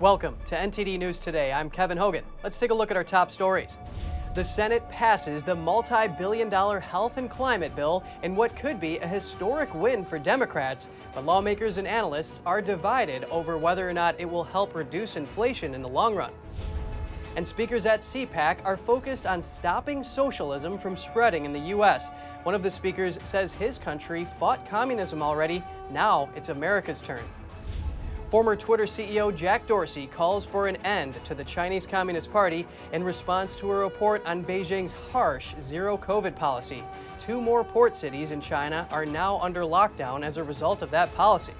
Welcome to NTD News Today. I'm Kevin Hogan. Let's take a look at our top stories. The Senate passes the multi billion dollar health and climate bill in what could be a historic win for Democrats, but lawmakers and analysts are divided over whether or not it will help reduce inflation in the long run. And speakers at CPAC are focused on stopping socialism from spreading in the U.S. One of the speakers says his country fought communism already, now it's America's turn. Former Twitter CEO Jack Dorsey calls for an end to the Chinese Communist Party in response to a report on Beijing's harsh zero COVID policy. Two more port cities in China are now under lockdown as a result of that policy.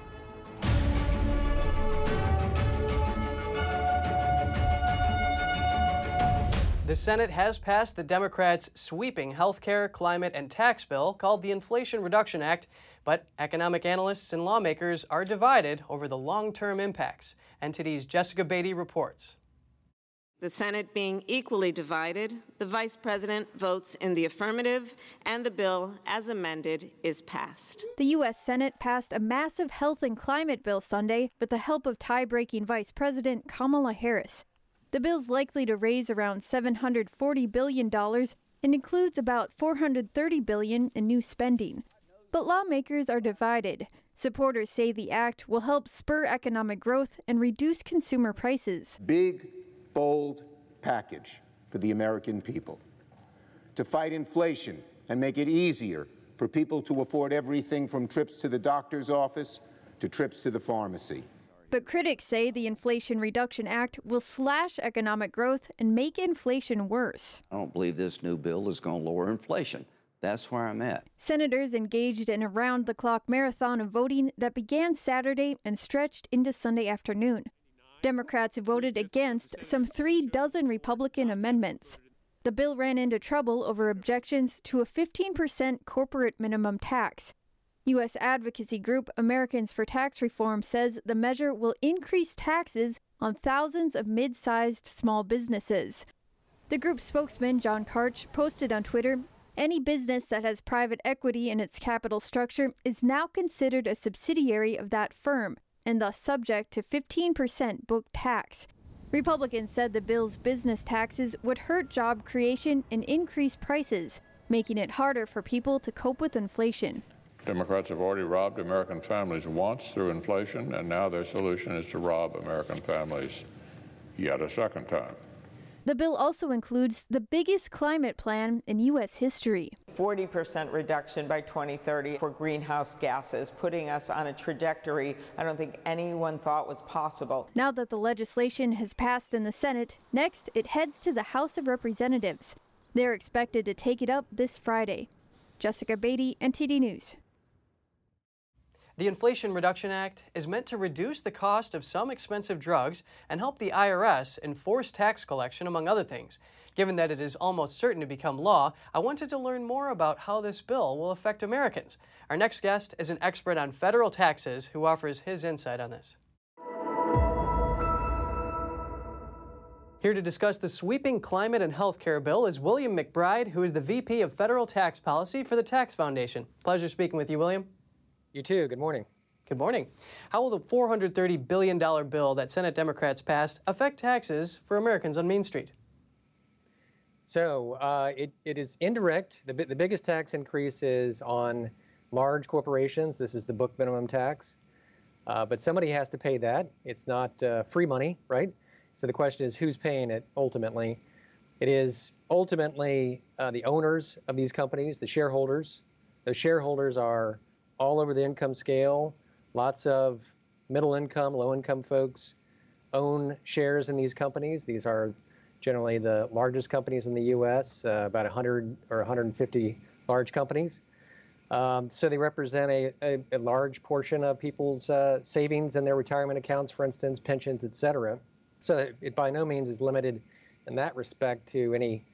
The Senate has passed the Democrats' sweeping health care, climate, and tax bill called the Inflation Reduction Act, but economic analysts and lawmakers are divided over the long term impacts. NTD's Jessica Beatty reports. The Senate being equally divided, the Vice President votes in the affirmative, and the bill, as amended, is passed. The U.S. Senate passed a massive health and climate bill Sunday with the help of tie breaking Vice President Kamala Harris. The bill's likely to raise around $740 billion and includes about 430 billion in new spending. But lawmakers are divided. Supporters say the act will help spur economic growth and reduce consumer prices. Big, bold package for the American people to fight inflation and make it easier for people to afford everything from trips to the doctor's office to trips to the pharmacy. But critics say the Inflation Reduction Act will slash economic growth and make inflation worse. I don't believe this new bill is going to lower inflation. That's where I'm at. Senators engaged in a round the clock marathon of voting that began Saturday and stretched into Sunday afternoon. Democrats voted against some three dozen Republican amendments. The bill ran into trouble over objections to a 15% corporate minimum tax. U.S. advocacy group Americans for Tax Reform says the measure will increase taxes on thousands of mid sized small businesses. The group's spokesman, John Kartch, posted on Twitter any business that has private equity in its capital structure is now considered a subsidiary of that firm and thus subject to 15% book tax. Republicans said the bill's business taxes would hurt job creation and increase prices, making it harder for people to cope with inflation. Democrats have already robbed American families once through inflation, and now their solution is to rob American families yet a second time. The bill also includes the biggest climate plan in U.S. history 40% reduction by 2030 for greenhouse gases, putting us on a trajectory I don't think anyone thought was possible. Now that the legislation has passed in the Senate, next it heads to the House of Representatives. They're expected to take it up this Friday. Jessica Beatty, NTD News. The Inflation Reduction Act is meant to reduce the cost of some expensive drugs and help the IRS enforce tax collection, among other things. Given that it is almost certain to become law, I wanted to learn more about how this bill will affect Americans. Our next guest is an expert on federal taxes who offers his insight on this. Here to discuss the sweeping climate and health care bill is William McBride, who is the VP of Federal Tax Policy for the Tax Foundation. Pleasure speaking with you, William. You too. Good morning. Good morning. How will the $430 billion bill that Senate Democrats passed affect taxes for Americans on Main Street? So uh, it, it is indirect. The, the biggest tax increase is on large corporations. This is the book minimum tax. Uh, but somebody has to pay that. It's not uh, free money, right? So the question is who's paying it ultimately? It is ultimately uh, the owners of these companies, the shareholders. Those shareholders are all over the income scale. Lots of middle income, low income folks own shares in these companies. These are generally the largest companies in the U.S., uh, about 100 or 150 large companies. Um, so they represent a, a, a, large portion of people's uh, savings in their retirement accounts, for instance, pensions, et cetera. So it, it by no means is limited in that respect to any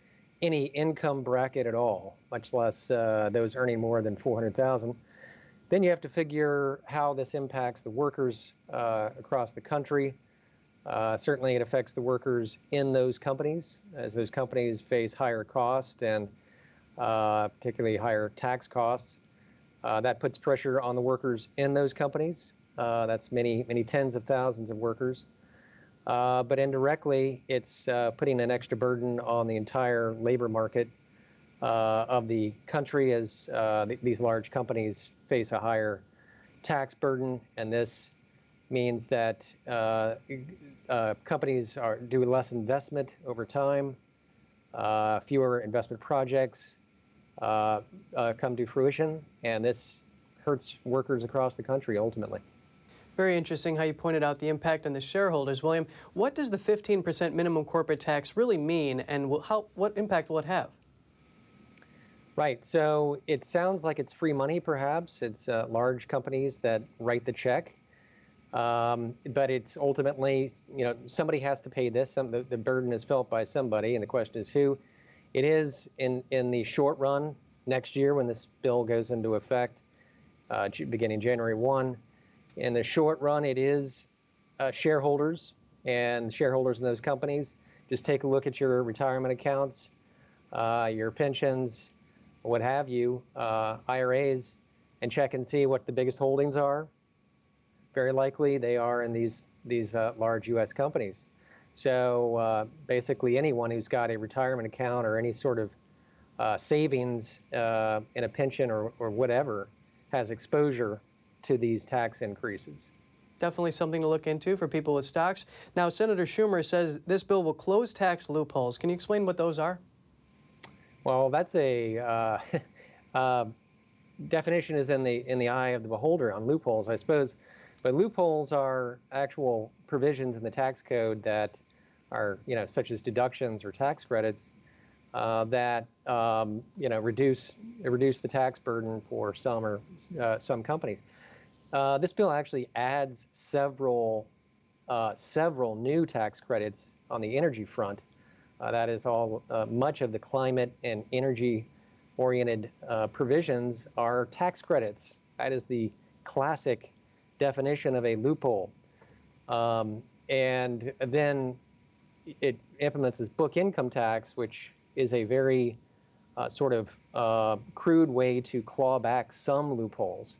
any income bracket at all, much less uh, those earning more than 400,000. Then you have to figure how this impacts the workers uh, across the country. Uh, certainly, it affects the workers in those companies as those companies face higher costs and uh, particularly higher tax costs. Uh, that puts pressure on the workers in those companies. Uh, that's many, many tens of thousands of workers. Uh, but indirectly, it's putting an extra burden on the entire labor market uh, of the country as uh, th- these large companies face a higher tax burden, and this means that uh, uh, companies are do less investment over time, uh, fewer investment projects uh, come to fruition, and this hurts workers across the country ultimately. Very interesting how you pointed out the impact on the shareholders. William, what does the 15% minimum corporate tax really mean, and how, what impact will it have? Right. So it sounds like it's free money, perhaps. It's uh, large companies that write the check. Um, but it's ultimately, you know, somebody has to pay this. Some, the, the burden is felt by somebody, and the question is who. It is in, in the short run next year when this bill goes into effect, uh, beginning January 1. In the short run, it is uh, shareholders and shareholders in those companies. Just take a look at your retirement accounts, uh, your pensions, what have you, uh, IRAs, and check and see what the biggest holdings are. Very likely they are in these these uh, large U.S. companies. So uh, basically, anyone who's got a retirement account or any sort of uh, savings uh, in a pension or, or whatever has exposure to these tax increases. Definitely something to look into for people with stocks. Now, Senator Schumer says this bill will close tax loopholes. Can you explain what those are? Well, that's a uh, uh, definition is in the in the eye of the beholder on loopholes, I suppose. But loopholes are actual provisions in the tax code that are, you know, such as deductions or tax credits uh, that um, you know reduce reduce the tax burden for some or uh, some companies. Uh, this bill actually adds several uh, several new tax credits on the energy front. Uh, that is all uh, much of the climate and energy oriented provisions are tax credits. That is the classic definition of a loophole. Um, and then it implements this book income tax, which is a very uh, sort of uh, crude way to claw back some loopholes.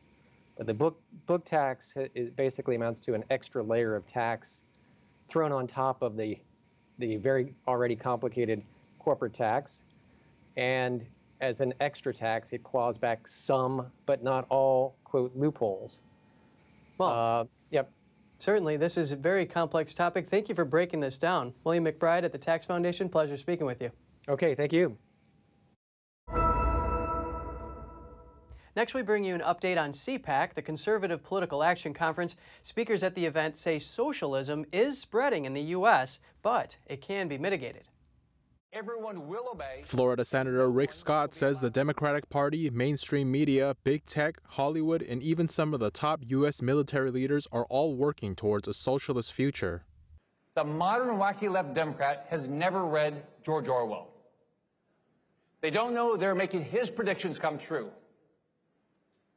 But the book book tax basically amounts to an extra layer of tax thrown on top of the the very already complicated corporate tax, and as an extra tax, it claws back some, but not all, quote loopholes. Well, uh, yep. Certainly, this is a very complex topic. Thank you for breaking this down. William McBride at the Tax Foundation, pleasure speaking with you. Okay, thank you. Next, we bring you an update on CPAC, the Conservative Political Action Conference. Speakers at the event say socialism is spreading in the U.S., but it can be mitigated. Everyone will obey. Florida Senator Rick Scott says the Democratic Party, mainstream media, big tech, Hollywood, and even some of the top U.S. military leaders are all working towards a socialist future. The modern wacky left Democrat has never read George Orwell. They don't know they're making his predictions come true.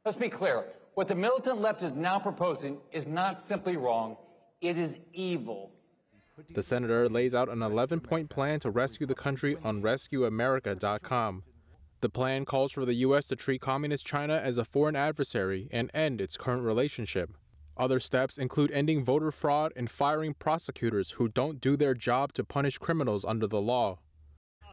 Let's be clear. What the militant left is now proposing is not simply wrong, it is evil. The senator lays out an 11 point plan to rescue the country on rescueamerica.com. The plan calls for the U.S. to treat Communist China as a foreign adversary and end its current relationship. Other steps include ending voter fraud and firing prosecutors who don't do their job to punish criminals under the law.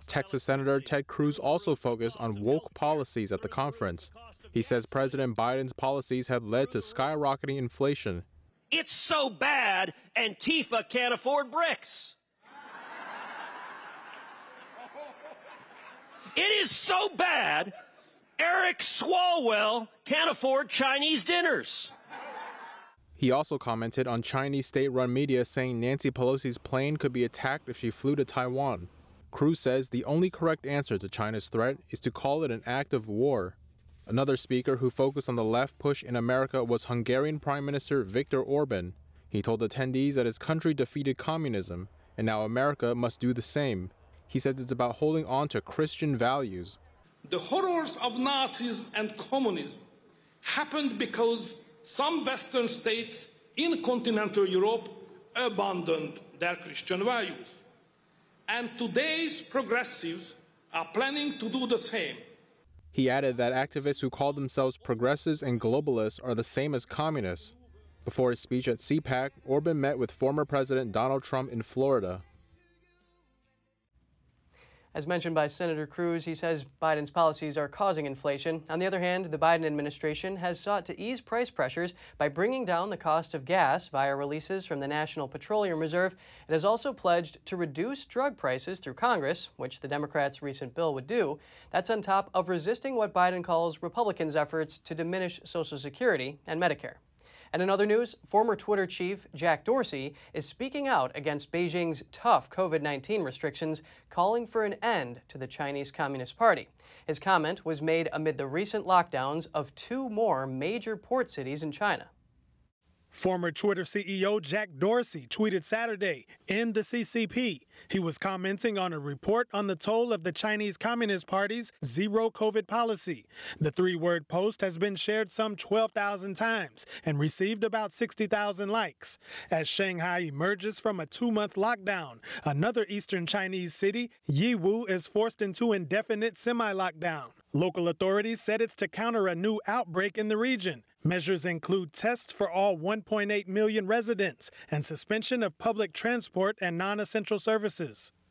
Texas Senator Ted Cruz also focused on woke policies at the conference. He says President Biden's policies have led to skyrocketing inflation. It's so bad, Antifa can't afford bricks. It is so bad, Eric Swalwell can't afford Chinese dinners. He also commented on Chinese state run media saying Nancy Pelosi's plane could be attacked if she flew to Taiwan. Cruz says the only correct answer to China's threat is to call it an act of war. Another speaker who focused on the left push in America was Hungarian Prime Minister Viktor Orban. He told attendees that his country defeated communism, and now America must do the same. He says it's about holding on to Christian values. The horrors of Nazism and communism happened because some Western states in continental Europe abandoned their Christian values. And today's progressives are planning to do the same. He added that activists who call themselves progressives and globalists are the same as communists. Before his speech at CPAC, Orban met with former President Donald Trump in Florida. As mentioned by Senator Cruz, he says Biden's policies are causing inflation. On the other hand, the Biden administration has sought to ease price pressures by bringing down the cost of gas via releases from the National Petroleum Reserve. It has also pledged to reduce drug prices through Congress, which the Democrats' recent bill would do. That's on top of resisting what Biden calls Republicans' efforts to diminish Social Security and Medicare. And in other news, former Twitter chief Jack Dorsey is speaking out against Beijing's tough COVID 19 restrictions, calling for an end to the Chinese Communist Party. His comment was made amid the recent lockdowns of two more major port cities in China. Former Twitter CEO Jack Dorsey tweeted Saturday, End the CCP. He was commenting on a report on the toll of the Chinese Communist Party's zero COVID policy. The three word post has been shared some 12,000 times and received about 60,000 likes. As Shanghai emerges from a two month lockdown, another eastern Chinese city, Yiwu, is forced into indefinite semi lockdown. Local authorities said it's to counter a new outbreak in the region. Measures include tests for all 1.8 million residents and suspension of public transport and non essential services.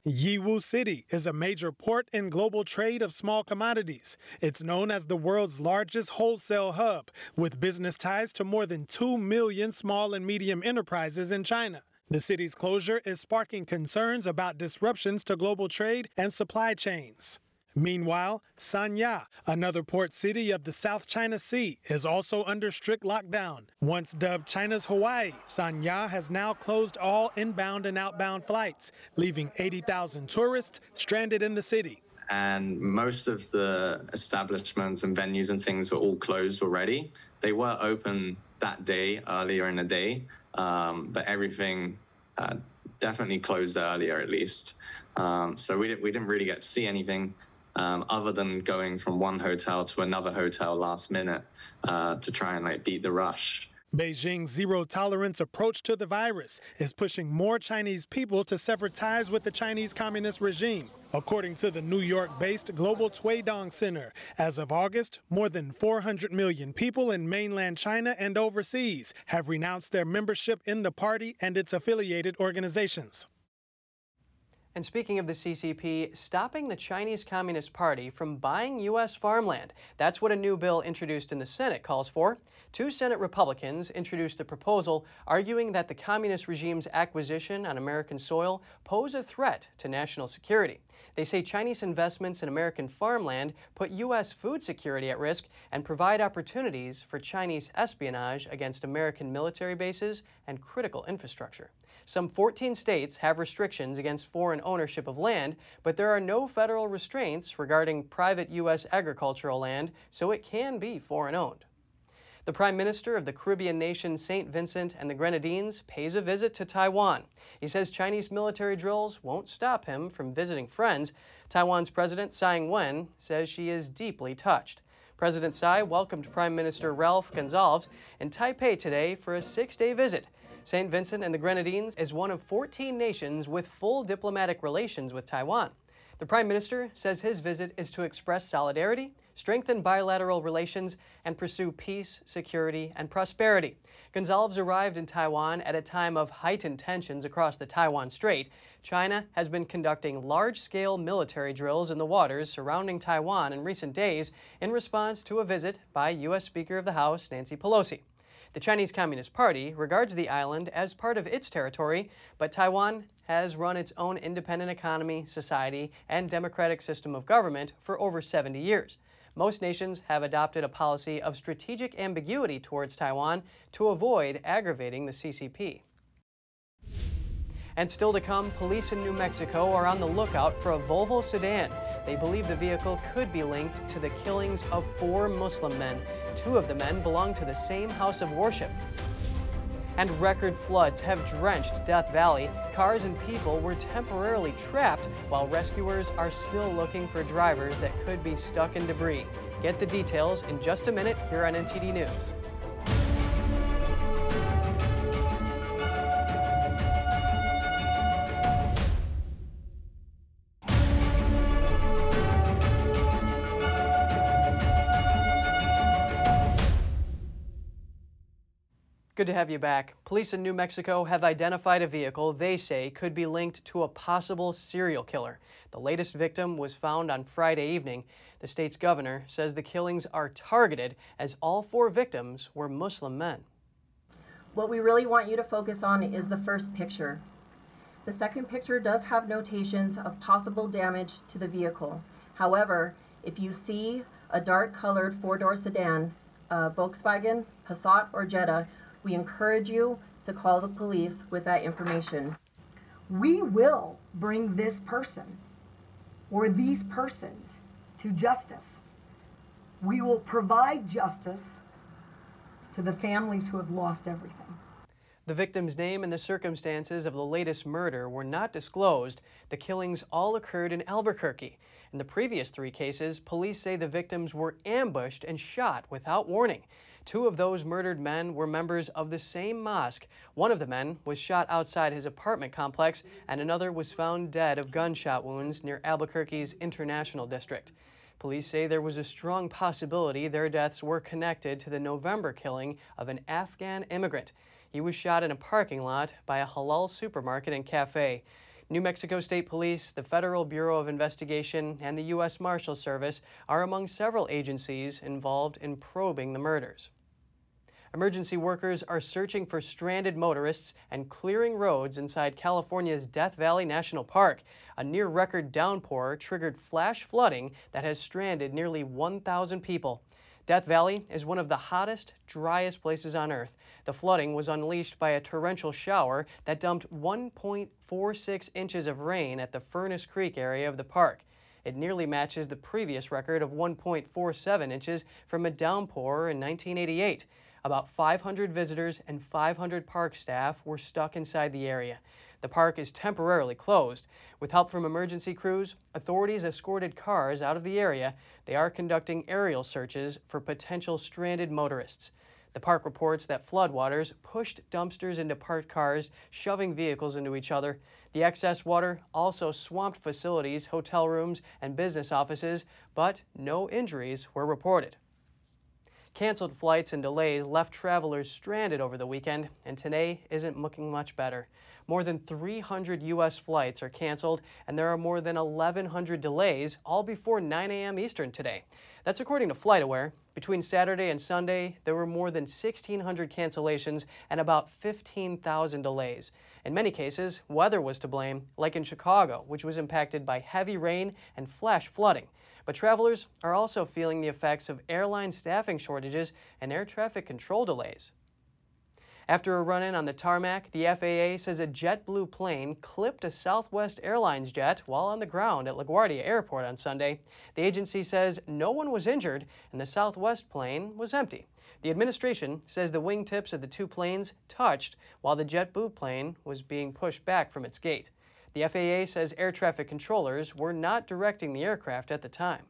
Yiwu City is a major port in global trade of small commodities. It's known as the world's largest wholesale hub, with business ties to more than 2 million small and medium enterprises in China. The city's closure is sparking concerns about disruptions to global trade and supply chains. Meanwhile, Sanya, another port city of the South China Sea, is also under strict lockdown. Once dubbed China's Hawaii, Sanya has now closed all inbound and outbound flights, leaving 80,000 tourists stranded in the city. And most of the establishments and venues and things were all closed already. They were open that day, earlier in the day, um, but everything uh, definitely closed earlier at least. Um, so we, we didn't really get to see anything um, other than going from one hotel to another hotel last minute uh, to try and like beat the rush. Beijing's zero tolerance approach to the virus is pushing more Chinese people to sever ties with the Chinese Communist regime. According to the New York based Global Tuidang Center, as of August, more than 400 million people in mainland China and overseas have renounced their membership in the party and its affiliated organizations. And speaking of the CCP, stopping the Chinese Communist Party from buying U.S. farmland. That's what a new bill introduced in the Senate calls for. Two Senate Republicans introduced a proposal arguing that the communist regime's acquisition on American soil pose a threat to national security. They say Chinese investments in American farmland put U.S. food security at risk and provide opportunities for Chinese espionage against American military bases and critical infrastructure. Some 14 states have restrictions against foreign ownership of land, but there are no federal restraints regarding private U.S. agricultural land, so it can be foreign owned. The Prime Minister of the Caribbean nation St. Vincent and the Grenadines pays a visit to Taiwan. He says Chinese military drills won't stop him from visiting friends. Taiwan's President Tsai Ing wen says she is deeply touched. President Tsai welcomed Prime Minister Ralph Gonsalves in Taipei today for a six day visit. St. Vincent and the Grenadines is one of 14 nations with full diplomatic relations with Taiwan. The Prime Minister says his visit is to express solidarity, strengthen bilateral relations, and pursue peace, security, and prosperity. Gonsalves arrived in Taiwan at a time of heightened tensions across the Taiwan Strait. China has been conducting large scale military drills in the waters surrounding Taiwan in recent days in response to a visit by U.S. Speaker of the House Nancy Pelosi. The Chinese Communist Party regards the island as part of its territory, but Taiwan has run its own independent economy, society, and democratic system of government for over 70 years. Most nations have adopted a policy of strategic ambiguity towards Taiwan to avoid aggravating the CCP. And still to come, police in New Mexico are on the lookout for a Volvo sedan. They believe the vehicle could be linked to the killings of four Muslim men. Two of the men belong to the same house of worship. And record floods have drenched Death Valley. Cars and people were temporarily trapped while rescuers are still looking for drivers that could be stuck in debris. Get the details in just a minute here on NTD News. Good to have you back. Police in New Mexico have identified a vehicle they say could be linked to a possible serial killer. The latest victim was found on Friday evening. The state's governor says the killings are targeted as all four victims were Muslim men. What we really want you to focus on is the first picture. The second picture does have notations of possible damage to the vehicle. However, if you see a dark colored four door sedan, uh, Volkswagen, Passat, or Jetta, we encourage you to call the police with that information. We will bring this person or these persons to justice. We will provide justice to the families who have lost everything. The victim's name and the circumstances of the latest murder were not disclosed. The killings all occurred in Albuquerque. In the previous three cases, police say the victims were ambushed and shot without warning. Two of those murdered men were members of the same mosque. One of the men was shot outside his apartment complex, and another was found dead of gunshot wounds near Albuquerque's International District. Police say there was a strong possibility their deaths were connected to the November killing of an Afghan immigrant. He was shot in a parking lot by a halal supermarket and cafe. New Mexico State Police, the Federal Bureau of Investigation, and the U.S. Marshal Service are among several agencies involved in probing the murders. Emergency workers are searching for stranded motorists and clearing roads inside California's Death Valley National Park. A near record downpour triggered flash flooding that has stranded nearly 1,000 people. Death Valley is one of the hottest, driest places on Earth. The flooding was unleashed by a torrential shower that dumped 1.46 inches of rain at the Furnace Creek area of the park. It nearly matches the previous record of 1.47 inches from a downpour in 1988. About 500 visitors and 500 park staff were stuck inside the area. The park is temporarily closed. With help from emergency crews, authorities escorted cars out of the area. They are conducting aerial searches for potential stranded motorists. The park reports that floodwaters pushed dumpsters into parked cars, shoving vehicles into each other. The excess water also swamped facilities, hotel rooms, and business offices, but no injuries were reported. Canceled flights and delays left travelers stranded over the weekend, and today isn't looking much better. More than 300 U.S. flights are canceled, and there are more than 1,100 delays, all before 9 a.m. Eastern today. That's according to FlightAware. Between Saturday and Sunday, there were more than 1,600 cancellations and about 15,000 delays. In many cases, weather was to blame, like in Chicago, which was impacted by heavy rain and flash flooding. But travelers are also feeling the effects of airline staffing shortages and air traffic control delays. After a run in on the tarmac, the FAA says a JetBlue plane clipped a Southwest Airlines jet while on the ground at LaGuardia Airport on Sunday. The agency says no one was injured and the Southwest plane was empty. The administration says the wingtips of the two planes touched while the JetBlue plane was being pushed back from its gate. The FAA says air traffic controllers were not directing the aircraft at the time.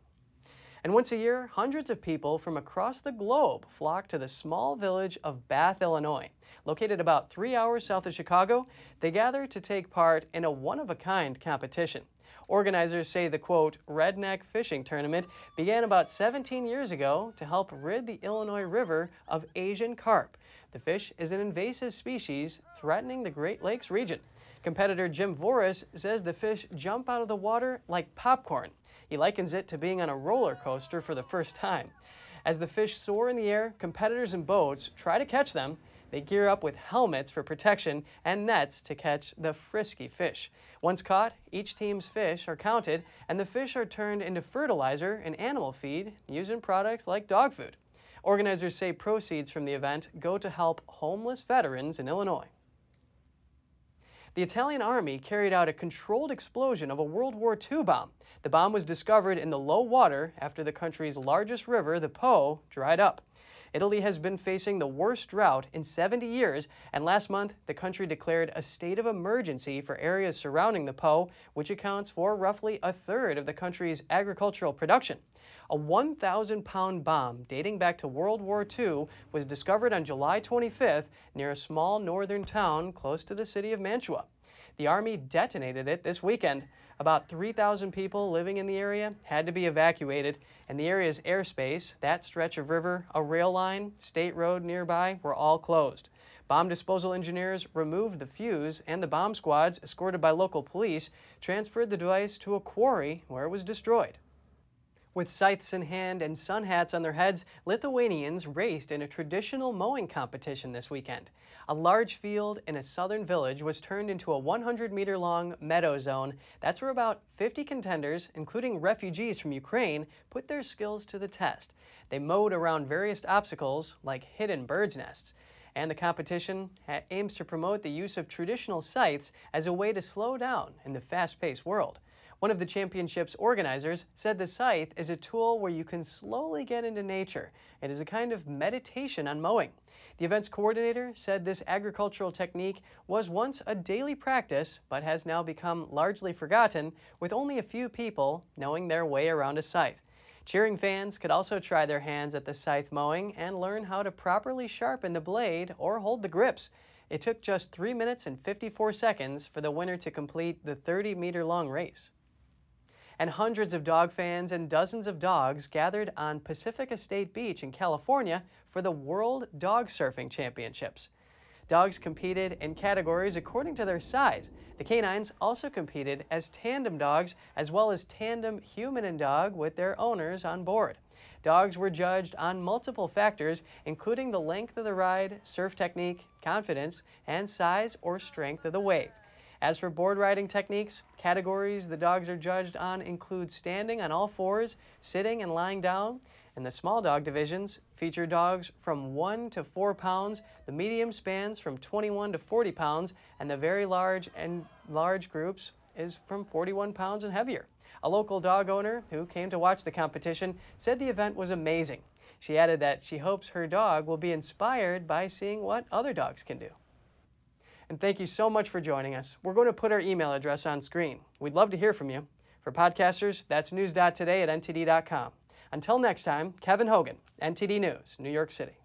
And once a year, hundreds of people from across the globe flock to the small village of Bath, Illinois. Located about three hours south of Chicago, they gather to take part in a one of a kind competition. Organizers say the quote, redneck fishing tournament began about 17 years ago to help rid the Illinois River of Asian carp. The fish is an invasive species threatening the Great Lakes region. Competitor Jim Voris says the fish jump out of the water like popcorn. He likens it to being on a roller coaster for the first time. As the fish soar in the air, competitors in boats try to catch them. They gear up with helmets for protection and nets to catch the frisky fish. Once caught, each team's fish are counted and the fish are turned into fertilizer and animal feed used in products like dog food. Organizers say proceeds from the event go to help homeless veterans in Illinois. The Italian army carried out a controlled explosion of a World War II bomb. The bomb was discovered in the low water after the country's largest river, the Po, dried up. Italy has been facing the worst drought in 70 years, and last month the country declared a state of emergency for areas surrounding the Po, which accounts for roughly a third of the country's agricultural production. A 1,000 pound bomb dating back to World War II was discovered on July 25th near a small northern town close to the city of Mantua. The Army detonated it this weekend. About 3,000 people living in the area had to be evacuated, and the area's airspace, that stretch of river, a rail line, state road nearby, were all closed. Bomb disposal engineers removed the fuse, and the bomb squads, escorted by local police, transferred the device to a quarry where it was destroyed. With scythes in hand and sun hats on their heads, Lithuanians raced in a traditional mowing competition this weekend. A large field in a southern village was turned into a 100 meter long meadow zone. That's where about 50 contenders, including refugees from Ukraine, put their skills to the test. They mowed around various obstacles like hidden birds' nests. And the competition aims to promote the use of traditional scythes as a way to slow down in the fast paced world. One of the championship's organizers said the scythe is a tool where you can slowly get into nature. It is a kind of meditation on mowing. The event's coordinator said this agricultural technique was once a daily practice, but has now become largely forgotten, with only a few people knowing their way around a scythe. Cheering fans could also try their hands at the scythe mowing and learn how to properly sharpen the blade or hold the grips. It took just 3 minutes and 54 seconds for the winner to complete the 30 meter long race and hundreds of dog fans and dozens of dogs gathered on Pacifica State Beach in California for the World Dog Surfing Championships. Dogs competed in categories according to their size. The canines also competed as tandem dogs as well as tandem human and dog with their owners on board. Dogs were judged on multiple factors, including the length of the ride, surf technique, confidence, and size or strength of the wave. As for board riding techniques, categories the dogs are judged on include standing on all fours, sitting and lying down, and the small dog divisions feature dogs from 1 to 4 pounds, the medium spans from 21 to 40 pounds, and the very large and large groups is from 41 pounds and heavier. A local dog owner who came to watch the competition said the event was amazing. She added that she hopes her dog will be inspired by seeing what other dogs can do. And thank you so much for joining us. We're going to put our email address on screen. We'd love to hear from you. For podcasters, that's news.today at ntd.com. Until next time, Kevin Hogan, NTD News, New York City.